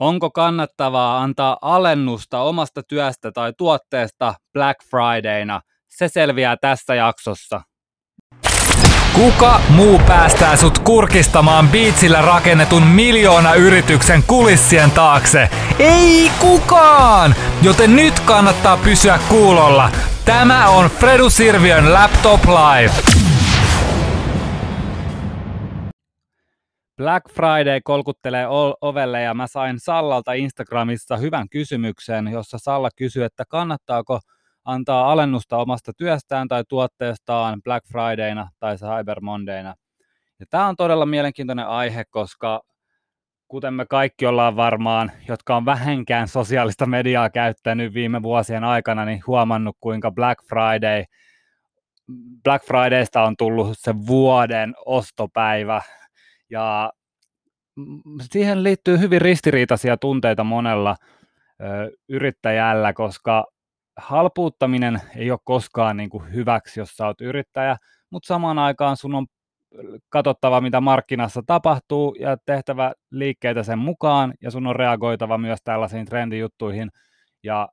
Onko kannattavaa antaa alennusta omasta työstä tai tuotteesta Black Fridayna? Se selviää tässä jaksossa. Kuka muu päästää sut kurkistamaan biitsillä rakennetun miljoona yrityksen kulissien taakse? Ei kukaan! Joten nyt kannattaa pysyä kuulolla. Tämä on Fredu Sirviön Laptop Live. Black Friday kolkuttelee ovelle ja mä sain Sallalta Instagramissa hyvän kysymyksen, jossa Salla kysyi, että kannattaako antaa alennusta omasta työstään tai tuotteestaan Black Fridayna tai Cyber Mondayna. Ja tämä on todella mielenkiintoinen aihe, koska kuten me kaikki ollaan varmaan, jotka on vähänkään sosiaalista mediaa käyttänyt viime vuosien aikana, niin huomannut, kuinka Black Friday, Black Fridaysta on tullut se vuoden ostopäivä, ja siihen liittyy hyvin ristiriitaisia tunteita monella ö, yrittäjällä, koska halpuuttaminen ei ole koskaan niin kuin hyväksi, jos sä oot yrittäjä, mutta samaan aikaan sun on katsottava, mitä markkinassa tapahtuu ja tehtävä liikkeitä sen mukaan ja sun on reagoitava myös tällaisiin trendijuttuihin ja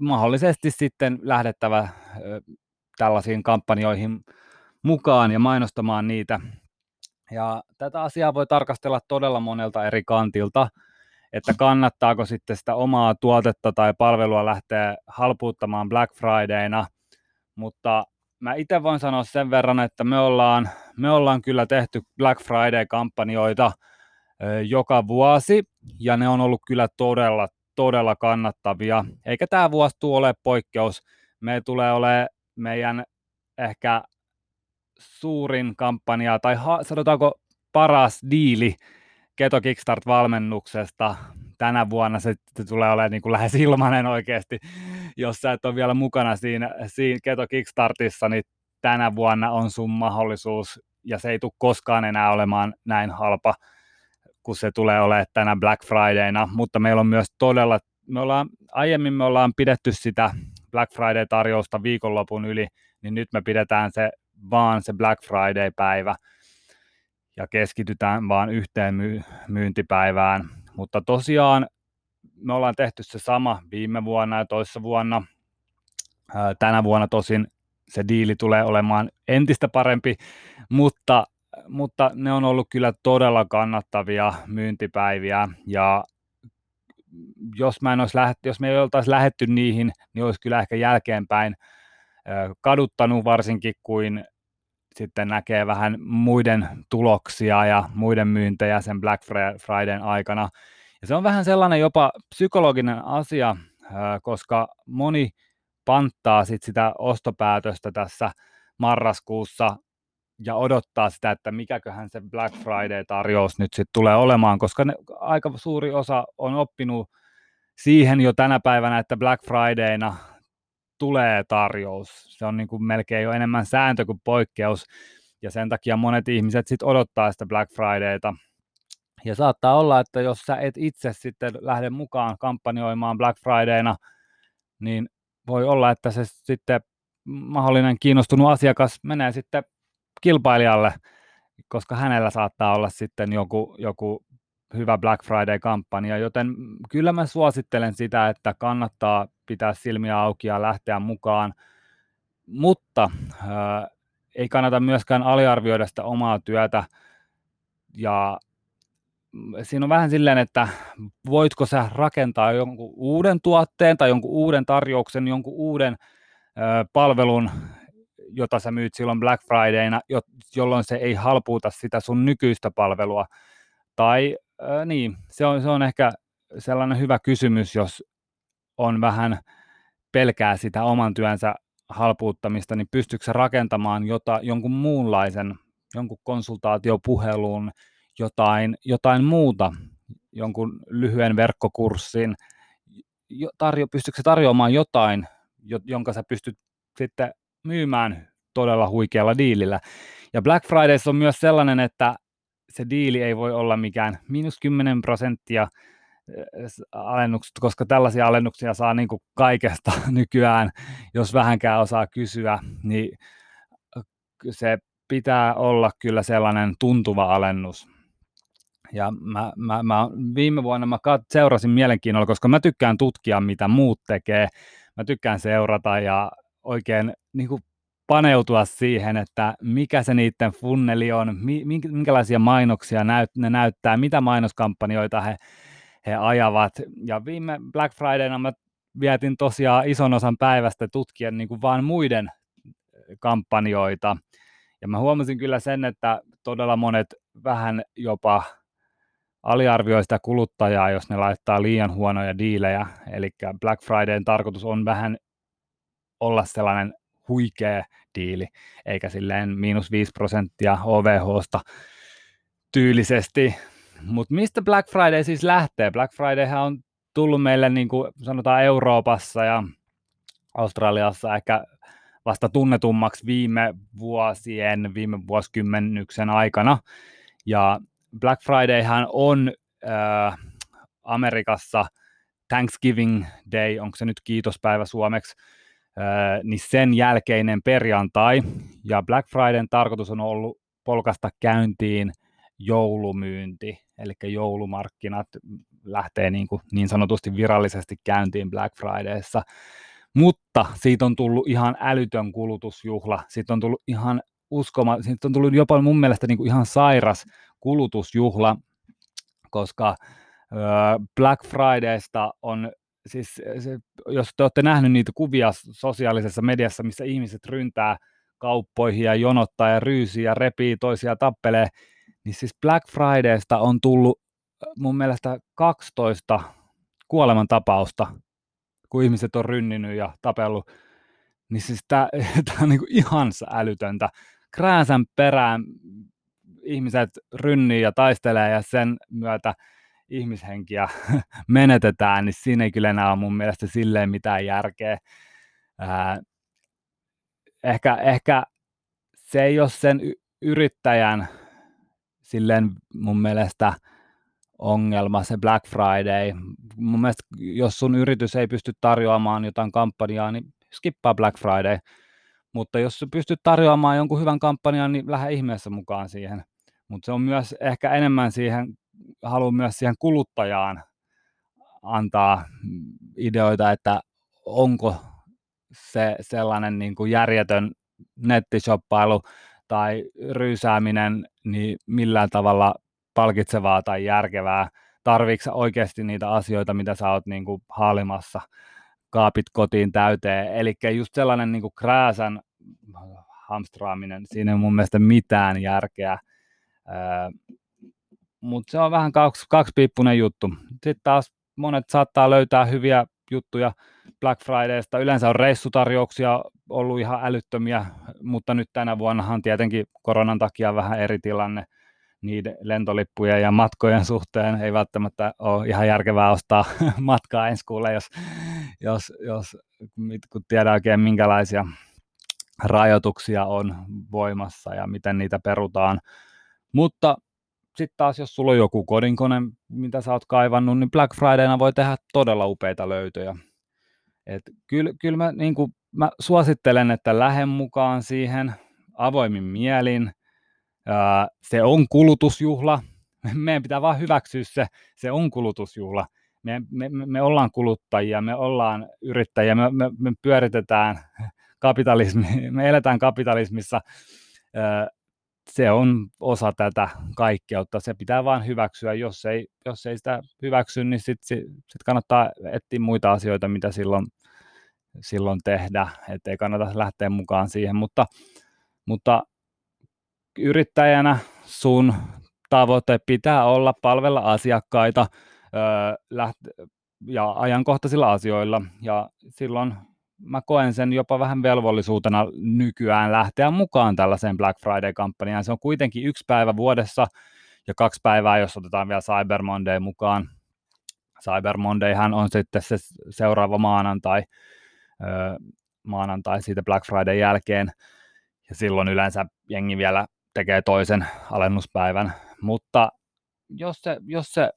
mahdollisesti sitten lähdettävä tällaisiin kampanjoihin mukaan ja mainostamaan niitä ja tätä asiaa voi tarkastella todella monelta eri kantilta, että kannattaako sitten sitä omaa tuotetta tai palvelua lähteä halpuuttamaan Black Fridayna, mutta mä itse voin sanoa sen verran, että me ollaan, me ollaan kyllä tehty Black Friday-kampanjoita joka vuosi, ja ne on ollut kyllä todella, todella kannattavia, eikä tämä vuosi tule ole poikkeus. Me tulee olemaan meidän ehkä suurin kampanja, tai ha, sanotaanko paras diili Keto Kickstart-valmennuksesta. Tänä vuonna se, tulee olemaan niin kuin lähes ilmanen oikeasti, jos sä et ole vielä mukana siinä, siinä Keto Kickstartissa, niin tänä vuonna on sun mahdollisuus, ja se ei tule koskaan enää olemaan näin halpa, kun se tulee olemaan tänä Black Fridayna, mutta meillä on myös todella, me ollaan, aiemmin me ollaan pidetty sitä Black Friday-tarjousta viikonlopun yli, niin nyt me pidetään se vaan se Black Friday-päivä ja keskitytään vaan yhteen my- myyntipäivään. Mutta tosiaan me ollaan tehty se sama viime vuonna ja toissa vuonna. Tänä vuonna tosin se diili tulee olemaan entistä parempi, mutta, mutta ne on ollut kyllä todella kannattavia myyntipäiviä ja jos, mä en olisi lähet, jos me ei oltaisi lähetty niihin, niin olisi kyllä ehkä jälkeenpäin kaduttanut varsinkin, kuin sitten näkee vähän muiden tuloksia ja muiden myyntejä sen Black Fridayn aikana. Ja se on vähän sellainen jopa psykologinen asia, koska moni panttaa sit sitä ostopäätöstä tässä marraskuussa ja odottaa sitä, että mikäköhän se Black Friday-tarjous nyt sitten tulee olemaan, koska ne, aika suuri osa on oppinut siihen jo tänä päivänä, että Black Fridayna tulee tarjous. Se on niin kuin melkein jo enemmän sääntö kuin poikkeus, ja sen takia monet ihmiset sitten odottaa sitä Black Fridayta. Ja saattaa olla, että jos sä et itse sitten lähde mukaan kampanjoimaan Black Fridayna, niin voi olla, että se sitten mahdollinen kiinnostunut asiakas menee sitten kilpailijalle, koska hänellä saattaa olla sitten joku, joku hyvä Black Friday-kampanja, joten kyllä mä suosittelen sitä, että kannattaa pitää silmiä auki ja lähteä mukaan, mutta äh, ei kannata myöskään aliarvioida sitä omaa työtä ja siinä on vähän silleen, että voitko sä rakentaa jonkun uuden tuotteen tai jonkun uuden tarjouksen, jonkun uuden ö, palvelun, jota sä myyt silloin Black Fridayna, jolloin se ei halpuuta sitä sun nykyistä palvelua. Tai Äh, niin, se on, se on ehkä sellainen hyvä kysymys, jos on vähän pelkää sitä oman työnsä halpuuttamista, niin pystyykö rakentamaan jota, jonkun muunlaisen, jonkun konsultaatiopuhelun, jotain, jotain muuta, jonkun lyhyen verkkokurssin, tarjo, pystyykö tarjoamaan jotain, jonka sä pystyt sitten myymään todella huikealla diilillä. Ja Black Fridays on myös sellainen, että se diili ei voi olla mikään miinus 10 prosenttia alennukset, koska tällaisia alennuksia saa niin kuin kaikesta nykyään, jos vähänkään osaa kysyä, niin se pitää olla kyllä sellainen tuntuva alennus. Ja mä, mä, mä, viime vuonna mä kat, seurasin mielenkiinnolla, koska mä tykkään tutkia, mitä muut tekee. Mä tykkään seurata ja oikein niin kuin paneutua siihen, että mikä se niiden funneli on, minkälaisia mainoksia näyt, ne näyttää, mitä mainoskampanjoita he, he ajavat. Ja viime Black Fridayna mä vietin tosiaan ison osan päivästä tutkien niin kuin vaan muiden kampanjoita. Ja mä huomasin kyllä sen, että todella monet vähän jopa aliarvioi sitä kuluttajaa, jos ne laittaa liian huonoja diilejä. Eli Black Fridayn tarkoitus on vähän olla sellainen huikea diili, eikä silleen miinus 5 prosenttia OVHsta tyylisesti. Mutta mistä Black Friday siis lähtee? Black Fridayhan on tullut meille niin kuin sanotaan Euroopassa ja Australiassa ehkä vasta tunnetummaksi viime vuosien, viime vuosikymmennyksen aikana. Ja Black Fridayhan on äh, Amerikassa Thanksgiving Day, onko se nyt kiitospäivä suomeksi, äh, niin sen jälkeinen perjantai. Ja Black Fridayn tarkoitus on ollut polkasta käyntiin joulumyynti, eli joulumarkkinat lähtee niin, kuin niin sanotusti virallisesti käyntiin Black Fridayssa. Mutta siitä on tullut ihan älytön kulutusjuhla, siitä on tullut ihan uskoma, siitä on tullut jopa mun mielestä niin kuin ihan sairas kulutusjuhla, koska Black Fridaysta on siis se, jos te olette nähneet niitä kuvia sosiaalisessa mediassa, missä ihmiset ryntää kauppoihin ja jonottaa ja ryysiä ja repii toisia tappelee, niin siis Black Fridaysta on tullut mun mielestä 12 kuolemantapausta, kun ihmiset on rynninyt ja tapellut. Niin siis tämä on niinku ihan älytöntä. Krääsän perään ihmiset rynnii ja taistelee ja sen myötä ihmishenkiä menetetään, niin siinä ei kyllä enää ole mun mielestä silleen mitään järkeä. Ää, ehkä, ehkä se ei ole sen yrittäjän silleen mun mielestä ongelma, se Black Friday. Mun mielestä jos sun yritys ei pysty tarjoamaan jotain kampanjaa, niin skippaa Black Friday. Mutta jos pystyt tarjoamaan jonkun hyvän kampanjan, niin lähde ihmeessä mukaan siihen mutta se on myös ehkä enemmän siihen, haluan myös siihen kuluttajaan antaa ideoita, että onko se sellainen niin kuin järjetön nettishoppailu tai ryysääminen niin millään tavalla palkitsevaa tai järkevää. Tarvitsetko oikeasti niitä asioita, mitä sä oot niin kuin haalimassa, kaapit kotiin täyteen. Eli just sellainen niin kuin krääsän hamstraaminen, siinä ei mun mielestä mitään järkeä mutta se on vähän kaksi, kaksipiippunen juttu. Sitten taas monet saattaa löytää hyviä juttuja Black Fridaysta. Yleensä on reissutarjouksia ollut ihan älyttömiä, mutta nyt tänä vuonnahan tietenkin koronan takia vähän eri tilanne niiden lentolippujen ja matkojen suhteen. Ei välttämättä ole ihan järkevää ostaa matkaa ensi kuulle, jos, jos, jos kun tiedään oikein minkälaisia rajoituksia on voimassa ja miten niitä perutaan. Mutta sitten taas, jos sulla on joku kodinkone, mitä sä oot kaivannut, niin Black Fridayna voi tehdä todella upeita löytöjä. Et kyllä, kyllä mä, niin kuin, mä suosittelen, että lähden mukaan siihen avoimin mielin. Ää, se on kulutusjuhla. Meidän pitää vaan hyväksyä se, se on kulutusjuhla. Me, me, me, ollaan kuluttajia, me ollaan yrittäjiä, me, me, me pyöritetään kapitalismi, me eletään kapitalismissa se on osa tätä kaikkeutta. Se pitää vain hyväksyä. Jos ei, jos ei sitä hyväksy, niin sitten sit kannattaa etsiä muita asioita, mitä silloin, silloin tehdä. Että ei kannata lähteä mukaan siihen. Mutta, mutta yrittäjänä sun tavoite pitää olla palvella asiakkaita öö, ja ajankohtaisilla asioilla. Ja silloin mä koen sen jopa vähän velvollisuutena nykyään lähteä mukaan tällaiseen Black Friday-kampanjaan. Se on kuitenkin yksi päivä vuodessa ja kaksi päivää, jos otetaan vielä Cyber Monday mukaan. Cyber Mondayhan on sitten se seuraava maanantai, maanantai siitä Black Friday jälkeen, ja silloin yleensä jengi vielä tekee toisen alennuspäivän, mutta jos se, jos se,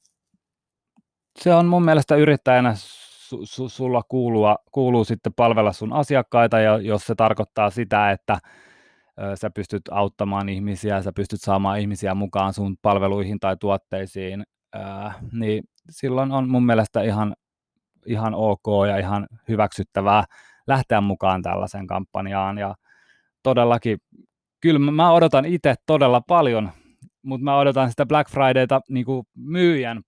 se on mun mielestä yrittäjänä su, su, sulla kuuluu, kuuluu sitten palvella sun asiakkaita, ja jos se tarkoittaa sitä, että sä pystyt auttamaan ihmisiä, sä pystyt saamaan ihmisiä mukaan sun palveluihin tai tuotteisiin, niin silloin on mun mielestä ihan, ihan ok ja ihan hyväksyttävää lähteä mukaan tällaiseen kampanjaan. Ja todellakin, kyllä mä odotan itse todella paljon, mutta mä odotan sitä Black Fridayta niin kuin myyjän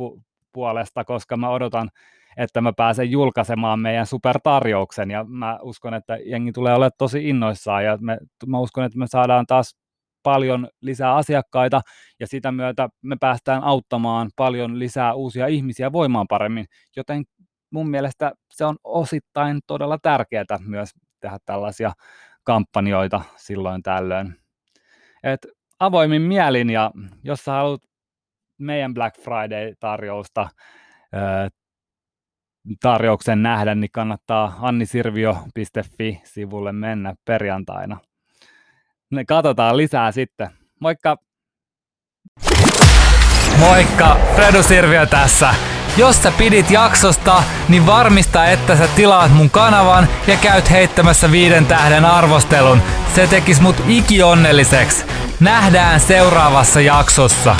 pu- puolesta, koska mä odotan, että mä pääsen julkaisemaan meidän supertarjouksen ja mä uskon, että jengi tulee olemaan tosi innoissaan ja me, mä uskon, että me saadaan taas paljon lisää asiakkaita ja sitä myötä me päästään auttamaan paljon lisää uusia ihmisiä voimaan paremmin, joten mun mielestä se on osittain todella tärkeää myös tehdä tällaisia kampanjoita silloin tällöin. Et avoimin mielin ja jos sä haluat meidän Black Friday-tarjousta tarjouksen nähdä, niin kannattaa annisirvio.fi-sivulle mennä perjantaina. Ne katsotaan lisää sitten. Moikka! Moikka, Fredo Sirviö tässä. Jos sä pidit jaksosta, niin varmista, että sä tilaat mun kanavan ja käyt heittämässä viiden tähden arvostelun. Se tekis mut ikionnelliseksi. Nähdään seuraavassa jaksossa.